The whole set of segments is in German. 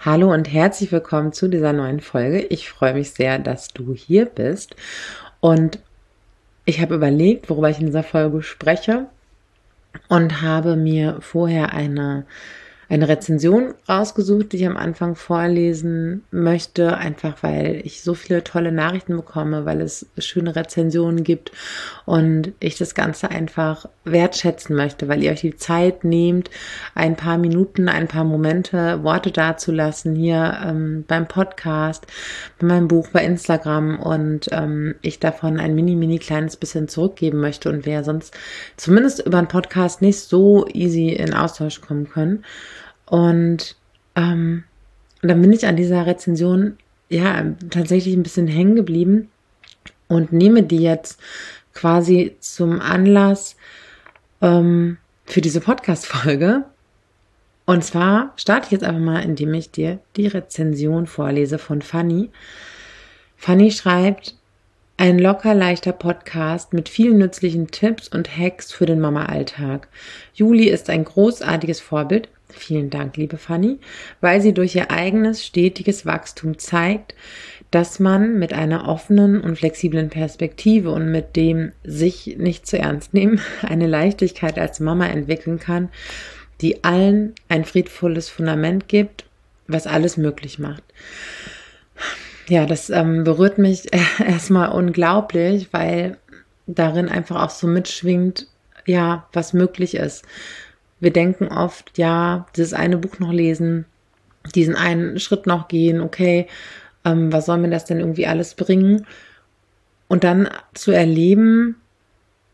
Hallo und herzlich willkommen zu dieser neuen Folge. Ich freue mich sehr, dass du hier bist. Und ich habe überlegt, worüber ich in dieser Folge spreche und habe mir vorher eine eine Rezension rausgesucht, die ich am Anfang vorlesen möchte, einfach weil ich so viele tolle Nachrichten bekomme, weil es schöne Rezensionen gibt und ich das Ganze einfach wertschätzen möchte, weil ihr euch die Zeit nehmt, ein paar Minuten, ein paar Momente, Worte dazulassen hier ähm, beim Podcast, bei meinem Buch, bei Instagram und ähm, ich davon ein mini, mini kleines bisschen zurückgeben möchte und wer sonst zumindest über einen Podcast nicht so easy in Austausch kommen können. Und ähm, dann bin ich an dieser Rezension ja tatsächlich ein bisschen hängen geblieben und nehme die jetzt quasi zum Anlass ähm, für diese Podcast-Folge. Und zwar starte ich jetzt einfach mal, indem ich dir die Rezension vorlese von Fanny. Fanny schreibt, ein locker leichter Podcast mit vielen nützlichen Tipps und Hacks für den Mama-Alltag. Juli ist ein großartiges Vorbild Vielen Dank, liebe Fanny, weil sie durch ihr eigenes stetiges Wachstum zeigt, dass man mit einer offenen und flexiblen Perspektive und mit dem sich nicht zu ernst nehmen eine Leichtigkeit als Mama entwickeln kann, die allen ein friedvolles Fundament gibt, was alles möglich macht. Ja, das ähm, berührt mich erstmal unglaublich, weil darin einfach auch so mitschwingt, ja, was möglich ist. Wir denken oft, ja, dieses eine Buch noch lesen, diesen einen Schritt noch gehen, okay, ähm, was soll mir das denn irgendwie alles bringen? Und dann zu erleben,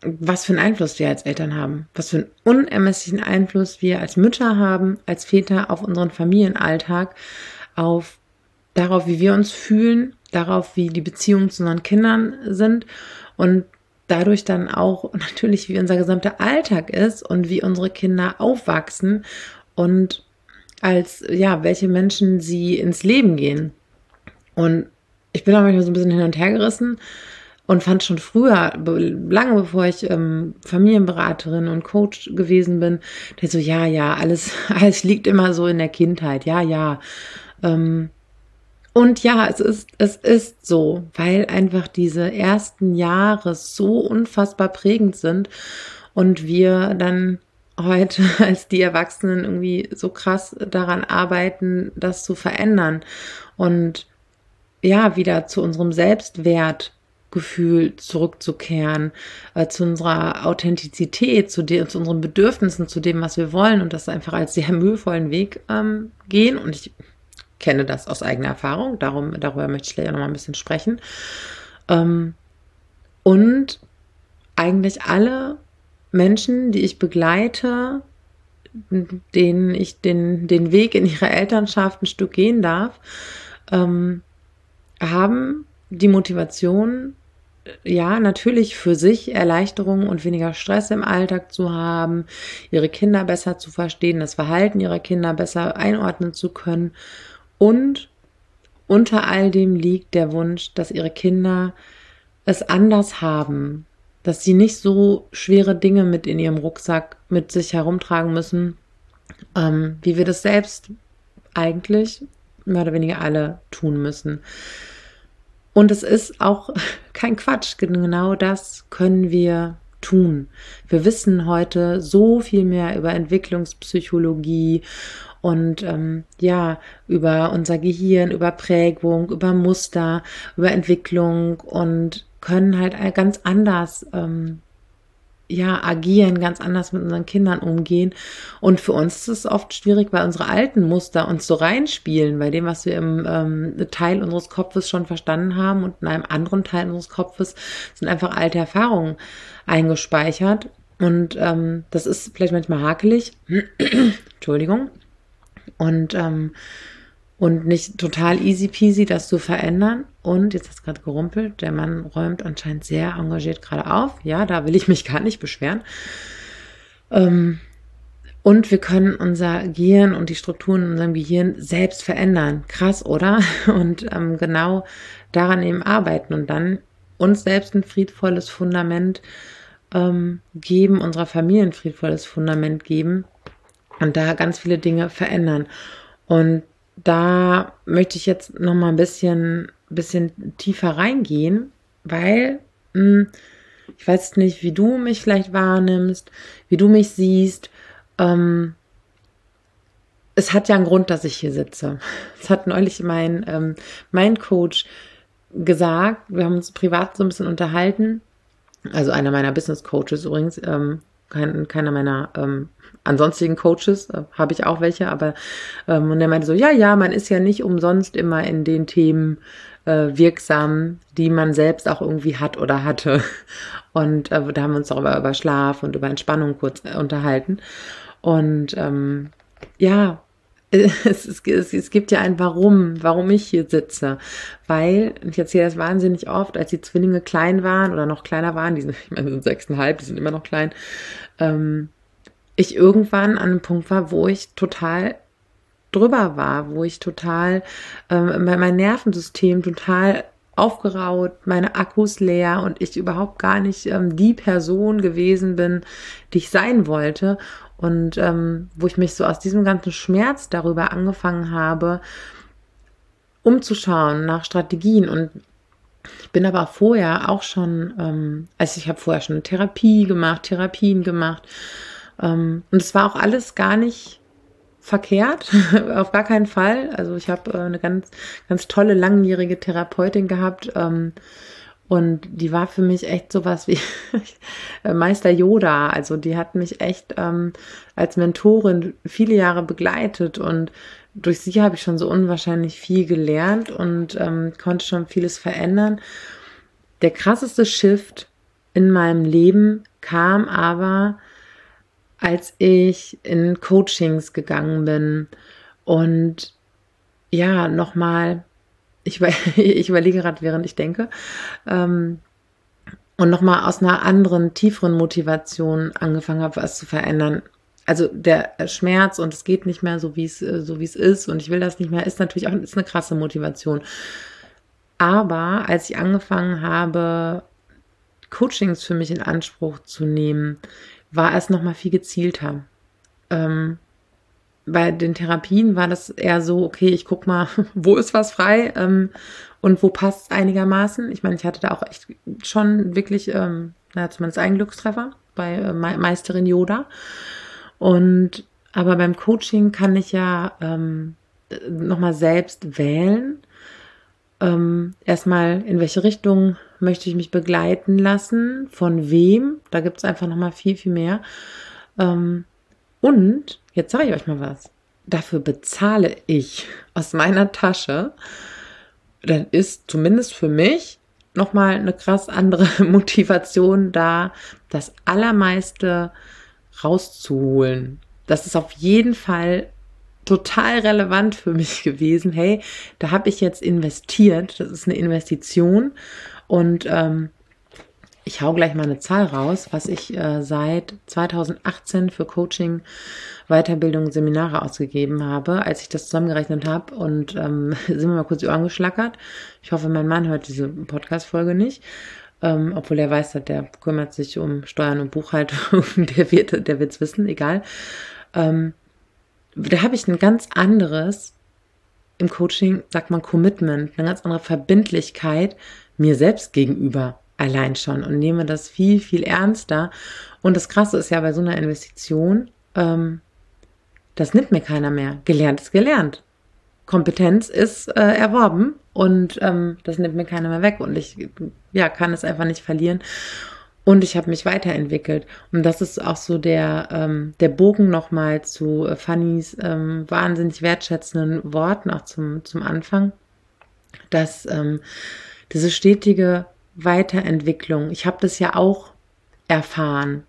was für einen Einfluss wir als Eltern haben, was für einen unermesslichen Einfluss wir als Mütter haben, als Väter auf unseren Familienalltag, auf darauf, wie wir uns fühlen, darauf, wie die Beziehungen zu unseren Kindern sind und dadurch dann auch natürlich, wie unser gesamter Alltag ist und wie unsere Kinder aufwachsen und als, ja, welche Menschen sie ins Leben gehen. Und ich bin da manchmal so ein bisschen hin und her gerissen und fand schon früher, lange bevor ich ähm, Familienberaterin und Coach gewesen bin, der so, ja, ja, alles, alles liegt immer so in der Kindheit, ja, ja. Ähm, und ja, es ist, es ist so, weil einfach diese ersten Jahre so unfassbar prägend sind und wir dann heute als die Erwachsenen irgendwie so krass daran arbeiten, das zu verändern und ja, wieder zu unserem Selbstwertgefühl zurückzukehren, äh, zu unserer Authentizität, zu, de zu unseren Bedürfnissen, zu dem, was wir wollen und das einfach als sehr mühevollen Weg ähm, gehen. Und ich kenne das aus eigener Erfahrung, darum, darüber möchte ich gleich noch mal ein bisschen sprechen. Ähm, und eigentlich alle Menschen, die ich begleite, denen ich den, den Weg in ihre Elternschaft ein Stück gehen darf, ähm, haben die Motivation, ja, natürlich für sich Erleichterung und weniger Stress im Alltag zu haben, ihre Kinder besser zu verstehen, das Verhalten ihrer Kinder besser einordnen zu können und unter all dem liegt der Wunsch, dass ihre Kinder es anders haben, dass sie nicht so schwere Dinge mit in ihrem Rucksack mit sich herumtragen müssen, ähm, wie wir das selbst eigentlich mehr oder weniger alle tun müssen. Und es ist auch kein Quatsch, genau das können wir tun. Wir wissen heute so viel mehr über Entwicklungspsychologie und ähm, ja, über unser Gehirn, über Prägung, über Muster, über Entwicklung und können halt ganz anders ähm, ja, agieren, ganz anders mit unseren Kindern umgehen. Und für uns ist es oft schwierig, weil unsere alten Muster uns so reinspielen, bei dem, was wir im ähm, Teil unseres Kopfes schon verstanden haben und in einem anderen Teil unseres Kopfes sind einfach alte Erfahrungen eingespeichert. Und ähm, das ist vielleicht manchmal hakelig. Entschuldigung und, ähm, und nicht total easy peasy, das zu verändern. Und jetzt hat es gerade gerumpelt, der Mann räumt anscheinend sehr engagiert gerade auf. Ja, da will ich mich gar nicht beschweren. Ähm, und wir können unser Gehirn und die Strukturen in unserem Gehirn selbst verändern. Krass, oder? Und ähm, genau daran eben arbeiten und dann uns selbst ein friedvolles Fundament ähm, geben, unserer Familie ein friedvolles Fundament geben und da ganz viele Dinge verändern. Und da möchte ich jetzt noch mal ein bisschen, bisschen tiefer reingehen, weil mh, hm, ich weiß nicht, wie du mich vielleicht wahrnimmst, wie du mich siehst. Ähm, es hat ja einen Grund, dass ich hier sitze. Es hat neulich mein, ähm, mein Coach gesagt, wir haben uns privat so ein bisschen unterhalten. Also einer meiner Business Coaches übrigens, ähm, kein, keiner meiner ähm, ansonstigen Coaches, äh, habe ich auch welche, aber ähm, und er meinte so, ja, ja, man ist ja nicht umsonst immer in den Themen äh, wirksam, die man selbst auch irgendwie hat oder hatte. Und äh, da haben wir uns auch über, über Schlaf und über Entspannung kurz äh, unterhalten. Und ähm, ja, es, es, es, gibt ja ein Warum, warum ich hier sitze. Weil, ich erzähle das wahnsinnig oft, als die Zwillinge klein waren oder noch kleiner waren, die sind, ich meine, sind sechseinhalb, die sind immer noch klein, ähm, ich irgendwann an einem Punkt war, wo ich total drüber war, wo ich total ähm, mein Nervensystem total aufgeraut, meine Akkus leer und ich überhaupt gar nicht ähm, die Person gewesen bin, die ich sein wollte. Und ähm, wo ich mich so aus diesem ganzen Schmerz darüber angefangen habe, umzuschauen nach Strategien. Und ich bin aber vorher auch schon, ähm, also ich habe vorher schon Therapie gemacht, Therapien gemacht. Ähm, und es war auch alles gar nicht verkehrt, auf gar keinen Fall. Also ich habe äh, eine ganz, ganz tolle langjährige Therapeutin gehabt ähm, und die war für mich echt sowas wie Meister Yoda. Also die hat mich echt ähm, als Mentorin viele Jahre begleitet und durch sie habe ich schon so unwahrscheinlich viel gelernt und ähm, konnte schon vieles verändern. Der krasseste Shift in meinem Leben kam aber als ich in Coachings gegangen bin und ja, nochmal, ich, ich überlege gerade, während ich denke, ähm, und nochmal aus einer anderen, tieferen Motivation angefangen habe, was zu verändern. Also der Schmerz und es geht nicht mehr so, wie es, so wie es ist und ich will das nicht mehr, ist natürlich auch ist eine krasse Motivation. Aber als ich angefangen habe, Coachings für mich in Anspruch zu nehmen, war es nochmal viel gezielter. Ähm, bei den Therapien war das eher so, okay, ich guck mal, wo ist was frei ähm, und wo passt einigermaßen. Ich meine, ich hatte da auch echt schon wirklich, ähm, na, zumindest einen Glückstreffer bei äh, Meisterin Yoda. Und aber beim Coaching kann ich ja ähm, nochmal selbst wählen. Ähm, erstmal, in welche Richtung möchte ich mich begleiten lassen, von wem, da gibt es einfach nochmal viel, viel mehr. Ähm, und, jetzt sage ich euch mal was, dafür bezahle ich aus meiner Tasche, dann ist zumindest für mich nochmal eine krass andere Motivation da, das Allermeiste rauszuholen. Das ist auf jeden Fall total relevant für mich gewesen. Hey, da habe ich jetzt investiert. Das ist eine Investition und ähm, ich hau gleich mal eine Zahl raus, was ich äh, seit 2018 für Coaching, Weiterbildung, Seminare ausgegeben habe, als ich das zusammengerechnet habe. Und ähm, sind wir mal kurz die Ohren geschlackert. Ich hoffe, mein Mann hört diese Podcast-Folge nicht. Ähm, obwohl er weiß, dass der kümmert sich um Steuern und Buchhaltung. der wird der wird's wissen, egal. Ähm, da habe ich ein ganz anderes im Coaching, sagt man Commitment, eine ganz andere Verbindlichkeit mir selbst gegenüber allein schon und nehme das viel, viel ernster. Und das Krasse ist ja bei so einer Investition, ähm, das nimmt mir keiner mehr. Gelernt ist gelernt. Kompetenz ist äh, erworben und ähm, das nimmt mir keiner mehr weg und ich ja kann es einfach nicht verlieren und ich habe mich weiterentwickelt und das ist auch so der ähm, der Bogen nochmal zu äh, Fannys ähm, wahnsinnig wertschätzenden Worten auch zum zum Anfang, dass ähm, diese stetige Weiterentwicklung. Ich habe das ja auch erfahren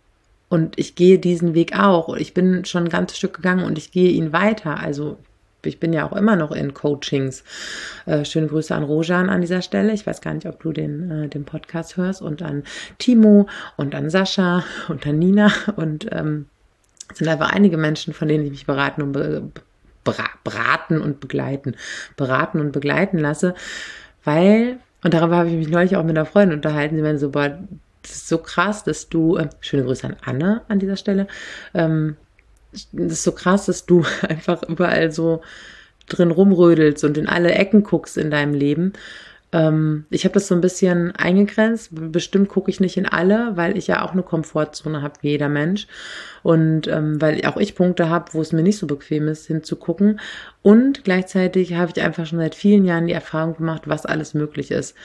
und ich gehe diesen Weg auch. Ich bin schon ein ganzes Stück gegangen und ich gehe ihn weiter. Also ich bin ja auch immer noch in Coachings. Äh, schöne Grüße an Rojan an dieser Stelle. Ich weiß gar nicht, ob du den, äh, den Podcast hörst und an Timo und an Sascha und an Nina und ähm, es sind einfach einige Menschen, von denen ich mich beraten und be beraten und begleiten, beraten und begleiten lasse, weil und darüber habe ich mich neulich auch mit einer Freundin unterhalten. Sie meinen so, boah, das ist so krass, dass du, äh, schöne Grüße an Anne an dieser Stelle, ähm, das ist so krass, dass du einfach überall so drin rumrödelst und in alle Ecken guckst in deinem Leben. Ähm, ich habe das so ein bisschen eingegrenzt. Bestimmt gucke ich nicht in alle, weil ich ja auch eine Komfortzone habe, wie jeder Mensch. Und ähm, weil auch ich Punkte habe, wo es mir nicht so bequem ist, hinzugucken. Und gleichzeitig habe ich einfach schon seit vielen Jahren die Erfahrung gemacht, was alles möglich ist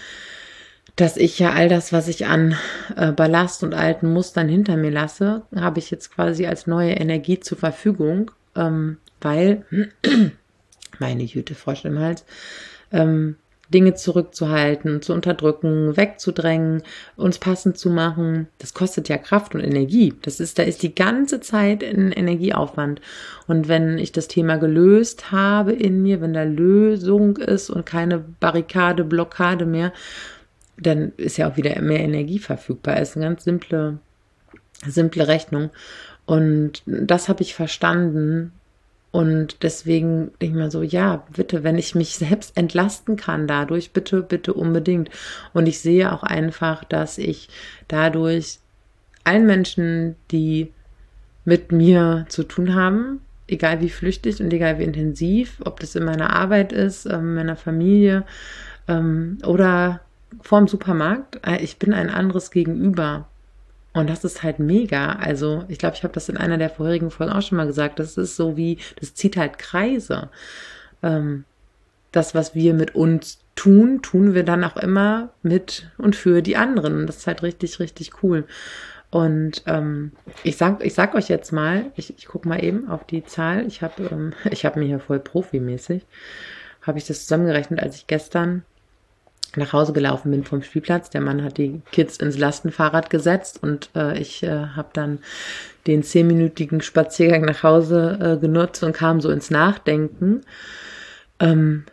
dass ich ja all das, was ich an äh, Ballast und alten Mustern hinter mir lasse, habe ich jetzt quasi als neue Energie zur Verfügung, ähm, weil, meine Jüte, Frosch im Hals, ähm, Dinge zurückzuhalten, zu unterdrücken, wegzudrängen, uns passend zu machen, das kostet ja Kraft und Energie. Das ist, da ist die ganze Zeit ein Energieaufwand. Und wenn ich das Thema gelöst habe in mir, wenn da Lösung ist und keine Barrikade, Blockade mehr, dann ist ja auch wieder mehr Energie verfügbar. Es ist eine ganz simple, simple Rechnung. Und das habe ich verstanden. Und deswegen denke ich mir so, ja, bitte, wenn ich mich selbst entlasten kann dadurch, bitte, bitte unbedingt. Und ich sehe auch einfach, dass ich dadurch allen Menschen, die mit mir zu tun haben, egal wie flüchtig und egal wie intensiv, ob das in meiner Arbeit ist, in ähm, meiner Familie ähm, oder vorm Supermarkt, äh, ich bin ein anderes Gegenüber. Und das ist halt mega. Also, ich glaube, ich habe das in einer der vorherigen Folgen auch schon mal gesagt. Das ist so wie, das zieht halt Kreise. Ähm, das, was wir mit uns tun, tun wir dann auch immer mit und für die anderen. Das ist halt richtig, richtig cool. Und ähm, ich sag, ich sag euch jetzt mal, ich, ich gucke mal eben auf die Zahl. Ich habe, ähm, ich habe mir hier voll profimäßig, habe ich das zusammengerechnet, als ich gestern nach Hause gelaufen bin vom Spielplatz. Der Mann hat die Kids ins Lastenfahrrad gesetzt und äh, ich äh, habe dann den zehnminütigen Spaziergang nach Hause äh, genutzt und kam so ins Nachdenken. Ähm,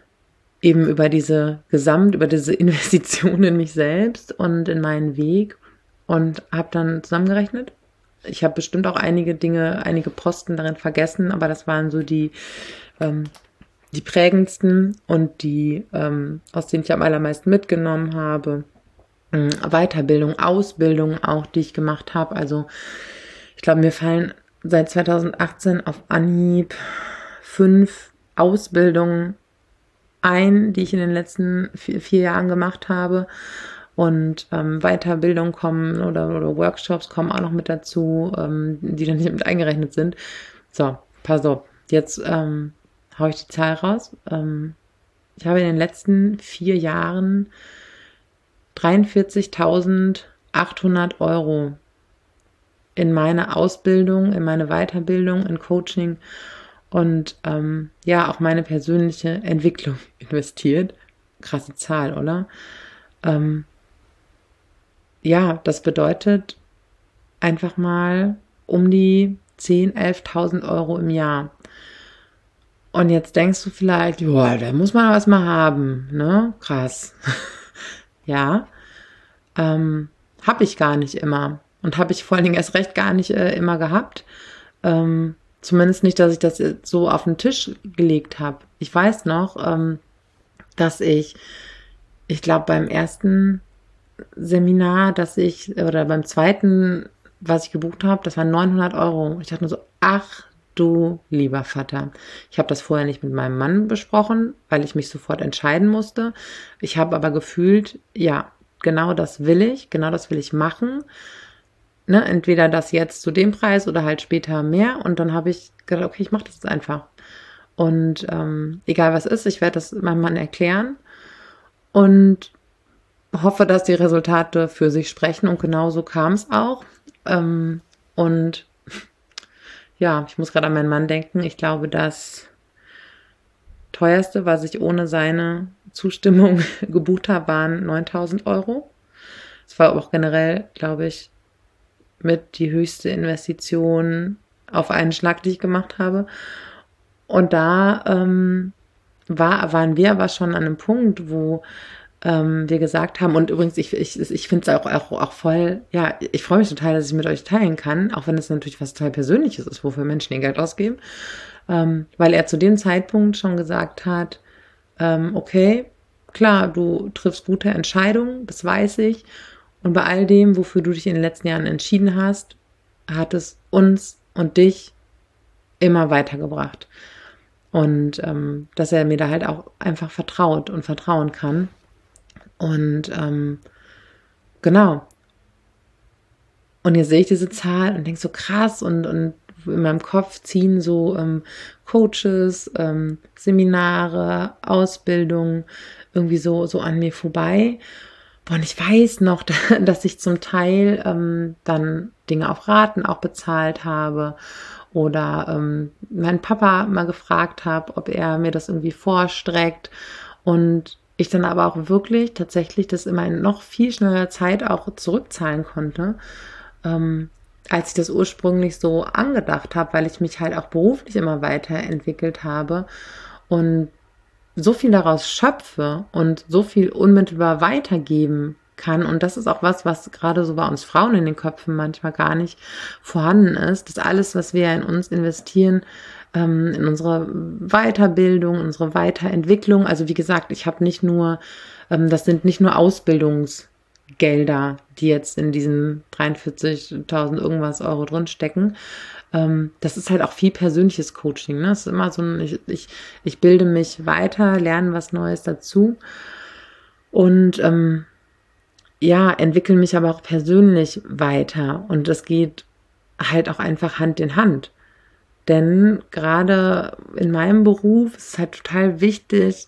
eben über diese Gesamt, über diese Investition in mich selbst und in meinen Weg und habe dann zusammengerechnet. Ich habe bestimmt auch einige Dinge, einige Posten darin vergessen, aber das waren so die ähm, die prägendsten und die, ähm, aus denen ich am allermeisten mitgenommen habe. Ähm, Weiterbildung, Ausbildung auch, die ich gemacht habe. Also ich glaube, mir fallen seit 2018 auf Anhieb fünf Ausbildungen ein, die ich in den letzten vier, vier Jahren gemacht habe. Und ähm, Weiterbildung kommen oder, oder Workshops kommen auch noch mit dazu, ähm, die dann nicht mit eingerechnet sind. So, pass auf. Jetzt ähm, haue ich die Zahl raus. Ähm, ich habe in den letzten vier Jahren 43.800 Euro in meine Ausbildung, in meine Weiterbildung, in Coaching und ähm, ja, auch meine persönliche Entwicklung investiert. Krasse Zahl, oder? Ähm, ja, das bedeutet einfach mal um die 10.000, 11.000 Euro im Jahr. Und jetzt denkst du vielleicht, ja, da muss man was mal haben, ne? Krass. ja. Ähm, habe ich gar nicht immer. Und habe ich vor allen Dingen erst recht gar nicht äh, immer gehabt. Ähm, zumindest nicht, dass ich das so auf den Tisch gelegt habe. Ich weiß noch, ähm, dass ich, ich glaube, beim ersten Seminar, dass ich, oder beim zweiten, was ich gebucht habe, das waren 900 Euro. Ich dachte nur so, ach du lieber Vater. Ich habe das vorher nicht mit meinem Mann besprochen, weil ich mich sofort entscheiden musste. Ich habe aber gefühlt, ja, genau das will ich, genau das will ich machen. Ne, entweder das jetzt zu dem Preis oder halt später mehr. Und dann habe ich gedacht, okay, ich mache das jetzt einfach. Und ähm, egal was ist, ich werde das meinem Mann erklären und hoffe, dass die Resultate für sich sprechen. Und genau so kam es auch. Ähm, und ja, ich muss gerade an meinen Mann denken. Ich glaube, das teuerste, was ich ohne seine Zustimmung gebucht habe, waren 9000 Euro. Es war auch generell, glaube ich, mit die höchste Investition auf einen Schlag, die ich gemacht habe. Und da ähm, war, waren wir aber schon an einem Punkt, wo ähm, wir gesagt haben. Und übrigens, ich, ich, ich finde es auch, auch, auch voll, ja, ich freue mich total, dass ich mit euch teilen kann, auch wenn es natürlich was total Persönliches ist, wofür Menschen ihr Geld ausgeben. Ähm, weil er zu dem Zeitpunkt schon gesagt hat, ähm, okay, klar, du triffst gute Entscheidungen, das weiß ich. Und bei all dem, wofür du dich in den letzten Jahren entschieden hast, hat es uns und dich immer weitergebracht. Und ähm, dass er mir da halt auch einfach vertraut und vertrauen kann. Und ähm, genau. Und jetzt sehe ich diese Zahl und denke so krass und, und in meinem Kopf ziehen so ähm, Coaches, ähm, Seminare, Ausbildung irgendwie so, so an mir vorbei. Und ich weiß noch, dass ich zum Teil ähm, dann Dinge auf Raten auch bezahlt habe oder ähm, meinen Papa mal gefragt habe, ob er mir das irgendwie vorstreckt und ich dann aber auch wirklich tatsächlich das immer in noch viel schneller Zeit auch zurückzahlen konnte, ähm, als ich das ursprünglich so angedacht habe, weil ich mich halt auch beruflich immer weiterentwickelt habe und so viel daraus schöpfe und so viel unmittelbar weitergeben kann. Und das ist auch was, was gerade so bei uns Frauen in den Köpfen manchmal gar nicht vorhanden ist, dass alles, was wir in uns investieren, ähm, in unsere Weiterbildung, unsere Weiterentwicklung, also wie gesagt, ich habe nicht nur, ähm, das sind nicht nur Ausbildungsgelder, die jetzt in diesen 43.000 irgendwas Euro drinstecken, ähm, das ist halt auch viel persönliches Coaching. Ne? Das ist immer so ein, ich, ich, ich bilde mich weiter, lerne was Neues dazu und ähm, ja, entwickle mich aber auch persönlich weiter und das geht halt auch einfach Hand in Hand. Denn gerade in meinem Beruf ist es halt total wichtig,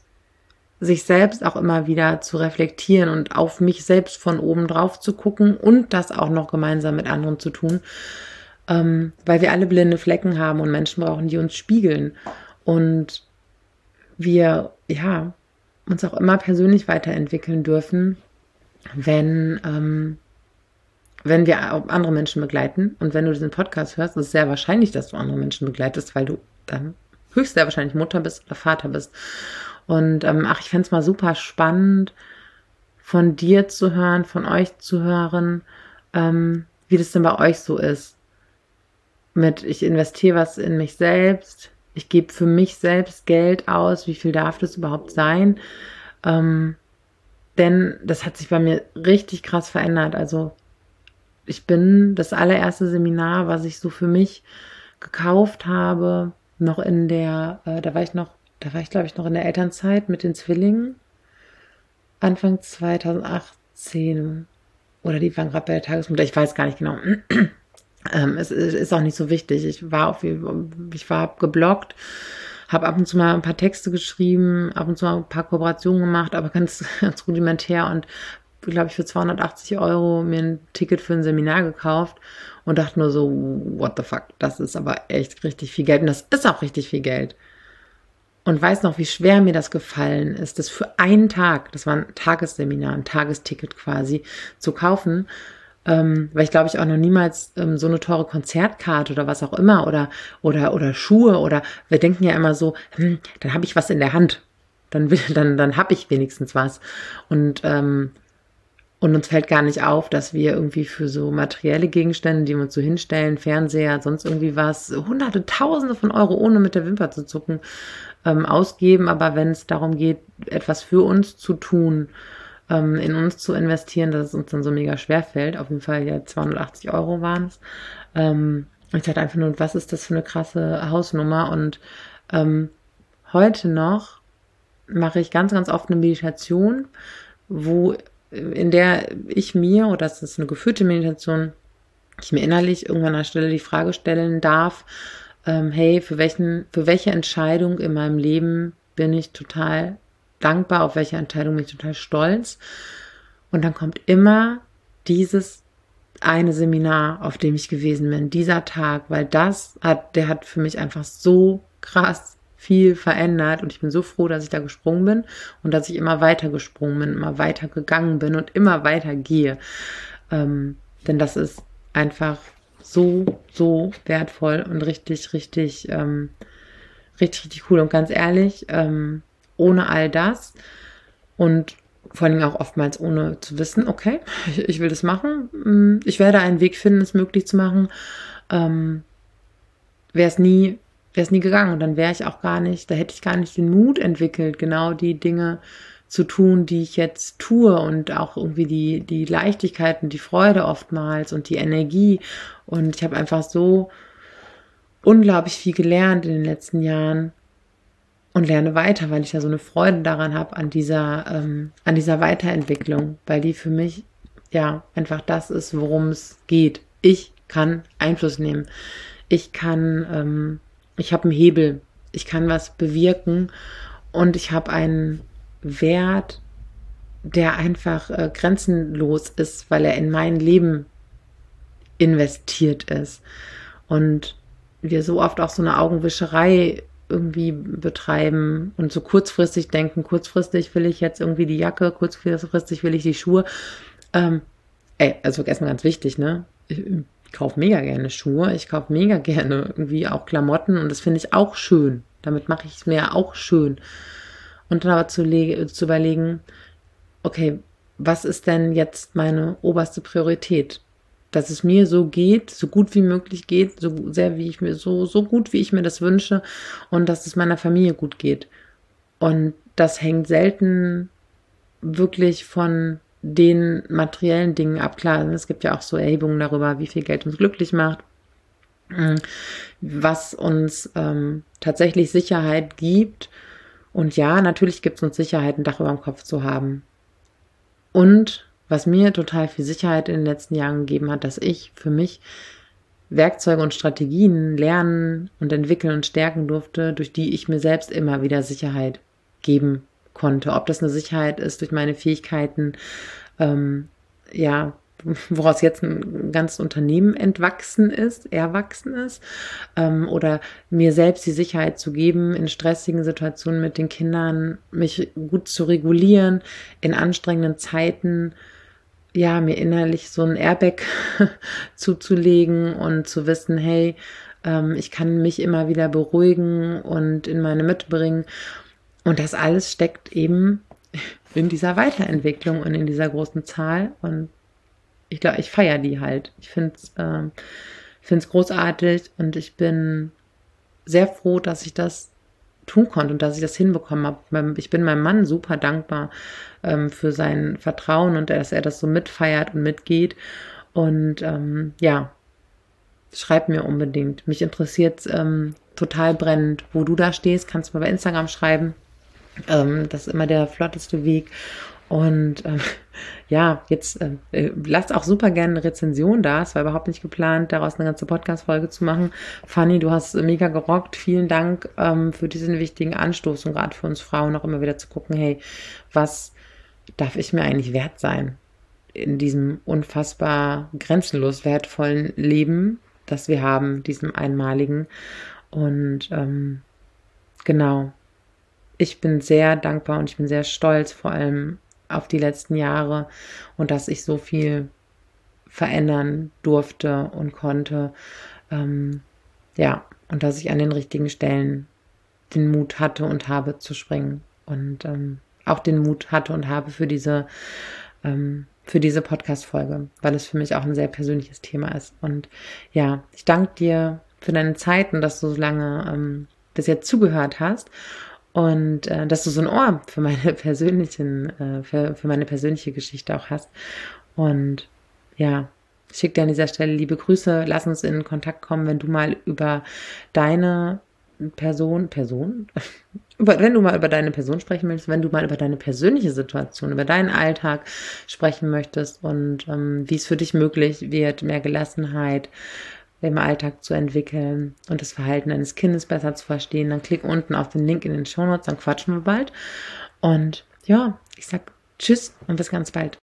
sich selbst auch immer wieder zu reflektieren und auf mich selbst von oben drauf zu gucken und das auch noch gemeinsam mit anderen zu tun, ähm, weil wir alle blinde Flecken haben und Menschen brauchen, die uns spiegeln. Und wir, ja, uns auch immer persönlich weiterentwickeln dürfen, wenn, ähm, wenn wir andere Menschen begleiten. Und wenn du diesen Podcast hörst, ist es sehr wahrscheinlich, dass du andere Menschen begleitest, weil du dann höchst sehr wahrscheinlich Mutter bist oder Vater bist. Und ähm, ach, ich fände es mal super spannend, von dir zu hören, von euch zu hören, ähm, wie das denn bei euch so ist mit, ich investiere was in mich selbst, ich gebe für mich selbst Geld aus, wie viel darf das überhaupt sein? Ähm, denn das hat sich bei mir richtig krass verändert. Also ich bin das allererste Seminar, was ich so für mich gekauft habe, noch in der, äh, da war ich noch, da war ich glaube ich noch in der Elternzeit mit den Zwillingen, Anfang 2018 oder die waren gerade bei der Tagesmutter, ich weiß gar nicht genau. Ähm, es ist auch nicht so wichtig. Ich war auf, ich war geblockt, habe ab und zu mal ein paar Texte geschrieben, ab und zu mal ein paar Kooperationen gemacht, aber ganz, ganz rudimentär und glaube ich für 280 Euro mir ein Ticket für ein Seminar gekauft und dachte nur so, what the fuck, das ist aber echt richtig viel Geld und das ist auch richtig viel Geld. Und weiß noch, wie schwer mir das gefallen ist, das für einen Tag, das war ein Tagesseminar, ein Tagesticket quasi, zu kaufen. Ähm, weil ich glaube ich auch noch niemals ähm, so eine teure Konzertkarte oder was auch immer oder oder oder Schuhe oder wir denken ja immer so, hm, dann habe ich was in der Hand, dann dann dann habe ich wenigstens was. Und ähm, und uns fällt gar nicht auf, dass wir irgendwie für so materielle Gegenstände, die wir uns so hinstellen, Fernseher, sonst irgendwie was, hunderte, tausende von Euro, ohne mit der Wimper zu zucken, ähm, ausgeben. Aber wenn es darum geht, etwas für uns zu tun, ähm, in uns zu investieren, dass es uns dann so mega schwer fällt. Auf jeden Fall ja 280 Euro waren es. Ähm, ich dachte einfach nur, was ist das für eine krasse Hausnummer? Und ähm, heute noch mache ich ganz, ganz oft eine Meditation, wo in der ich mir, oder das ist eine geführte Meditation, ich mir innerlich irgendwann an der Stelle die Frage stellen darf, ähm, hey, für welchen, für welche Entscheidung in meinem Leben bin ich total dankbar, auf welche Entscheidung bin ich total stolz. Und dann kommt immer dieses eine Seminar, auf dem ich gewesen bin, dieser Tag, weil das hat, der hat für mich einfach so krass viel verändert und ich bin so froh, dass ich da gesprungen bin und dass ich immer weiter gesprungen bin, immer weiter gegangen bin und immer weiter gehe. Ähm, denn das ist einfach so, so wertvoll und richtig, richtig, ähm, richtig, richtig cool. Und ganz ehrlich, ähm, ohne all das und vor allem auch oftmals ohne zu wissen, okay, ich, ich, will das machen, mm, ich werde einen Weg finden, es möglich zu machen, ähm, wäre es nie, wäre es nie gegangen und dann wäre ich auch gar nicht, da hätte ich gar nicht den Mut entwickelt, genau die Dinge zu tun, die ich jetzt tue und auch irgendwie die, die Leichtigkeit und die Freude oftmals und die Energie und ich habe einfach so unglaublich viel gelernt in den letzten Jahren und lerne weiter, weil ich ja so eine Freude daran habe, an dieser, ähm, an dieser Weiterentwicklung, weil die für mich ja einfach das ist, worum es geht. Ich kann Einfluss nehmen. Ich kann, ähm, ich habe einen Hebel. Ich kann was bewirken und ich habe einen Wert, der einfach äh, grenzenlos ist, weil er in mein Leben investiert ist. Und wir so oft auch so eine Augenwischerei irgendwie betreiben und so kurzfristig denken, kurzfristig will ich jetzt irgendwie die Jacke, kurzfristig will ich die Schuhe. Ähm, ey, also erstmal ganz wichtig, ne? Kaufe mega gerne Schuhe, ich kaufe mega gerne irgendwie auch Klamotten und das finde ich auch schön. Damit mache ich es mir auch schön. Und dann aber zu, zu überlegen, okay, was ist denn jetzt meine oberste Priorität? Dass es mir so geht, so gut wie möglich geht, so sehr wie ich mir, so, so gut wie ich mir das wünsche und dass es meiner Familie gut geht. Und das hängt selten wirklich von den materiellen Dingen ab. Klar, es gibt ja auch so Erhebungen darüber, wie viel Geld uns glücklich macht, hm, was uns ähm, tatsächlich Sicherheit gibt. Und ja, natürlich gibt es uns Sicherheit, ein Dach über dem Kopf zu haben. Und was mir total viel Sicherheit in den letzten Jahren gegeben hat, dass ich für mich Werkzeuge und Strategien lernen und entwickeln und stärken durfte, durch die ich mir selbst immer wieder Sicherheit geben konnte. Ob das eine Sicherheit ist durch meine Fähigkeiten, ähm, ja, woraus jetzt ein ganzes Unternehmen entwachsen ist, erwachsen ist, ähm, oder mir selbst die Sicherheit zu geben, in stressigen Situationen mit den Kindern mich gut zu regulieren, in anstrengenden Zeiten, ja, mir innerlich so ein Airbag zuzulegen und zu wissen, hey, ähm, ich kann mich immer wieder beruhigen und in meine Mitte bringen. Und das alles steckt eben in dieser Weiterentwicklung und in dieser großen Zahl. Und ich glaube, ich feiere die halt. Ich finde es äh, find's großartig und ich bin sehr froh, dass ich das tun konnte und dass ich das hinbekommen habe. Ich bin meinem Mann super dankbar ähm, für sein Vertrauen und dass er das so mitfeiert und mitgeht. Und ähm, ja, schreib mir unbedingt. Mich interessiert ähm, total brennend, wo du da stehst. Kannst du mir bei Instagram schreiben. Ähm, das ist immer der flotteste Weg. Und ähm, ja, jetzt äh, äh, lasst auch super gerne eine Rezension da. Es war überhaupt nicht geplant, daraus eine ganze Podcast-Folge zu machen. Fanny, du hast mega gerockt. Vielen Dank ähm, für diesen wichtigen Anstoß und gerade für uns Frauen auch immer wieder zu gucken, hey, was darf ich mir eigentlich wert sein in diesem unfassbar grenzenlos wertvollen Leben, das wir haben, diesem einmaligen. Und ähm, genau, ich bin sehr dankbar und ich bin sehr stolz, vor allem auf die letzten Jahre und dass ich so viel verändern durfte und konnte. Ähm, ja, und dass ich an den richtigen Stellen den Mut hatte und habe zu springen und ähm, auch den Mut hatte und habe für diese ähm, für diese Podcast-Folge, weil es für mich auch ein sehr persönliches Thema ist. Und ja, ich danke dir für deine Zeit und dass du so lange ähm, bis jetzt zugehört hast und äh, dass du so ein Ohr für meine persönlichen, äh, für, für meine persönliche Geschichte auch hast. Und ja, schick dir an dieser Stelle liebe Grüße. Lass uns in Kontakt kommen, wenn du mal über deine Person, Person, wenn du mal über deine Person sprechen möchtest, wenn du mal über deine persönliche Situation, über deinen Alltag sprechen möchtest und ähm, wie es für dich möglich wird, mehr Gelassenheit, im Alltag zu entwickeln und das Verhalten eines Kindes besser zu verstehen, dann klick unten auf den Link in den Show Notes, dann quatschen wir bald. Und ja, ich sag Tschüss und bis ganz bald.